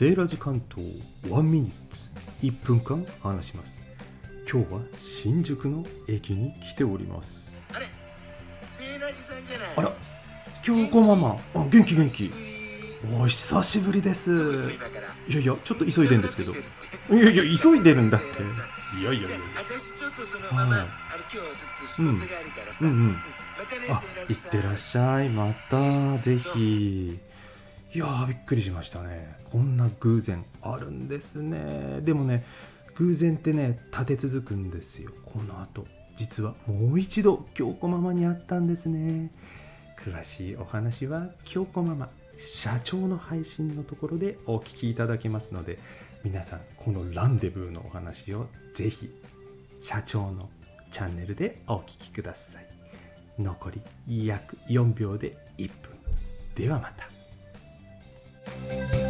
セーラーズ関東1ミニッツ1分間話します。今日は新宿の駅に来ております。あれ？セーラジさんじゃない？あら。京子ママ。あ元気元気。お久しぶりです。いやいやちょっと急いでんですけど。いやいや急いでるんだって。いやいやいや。私ちょっとそのまま、はいあの今日ちょっと仕事があるからさ、うん。うんまたねあセーラジさん。いってらっしゃい。またぜひいやーびっくりしましたね。こんな偶然あるんですね。でもね偶然ってね立て続くんですよ。この後実はもう一度京子ママに会ったんですね。詳しいお話は京子ママ社長の配信のところでお聞きいただけますので皆さんこのランデブーのお話をぜひ社長のチャンネルでお聞きください。残り約4秒で1分。ではまた。Música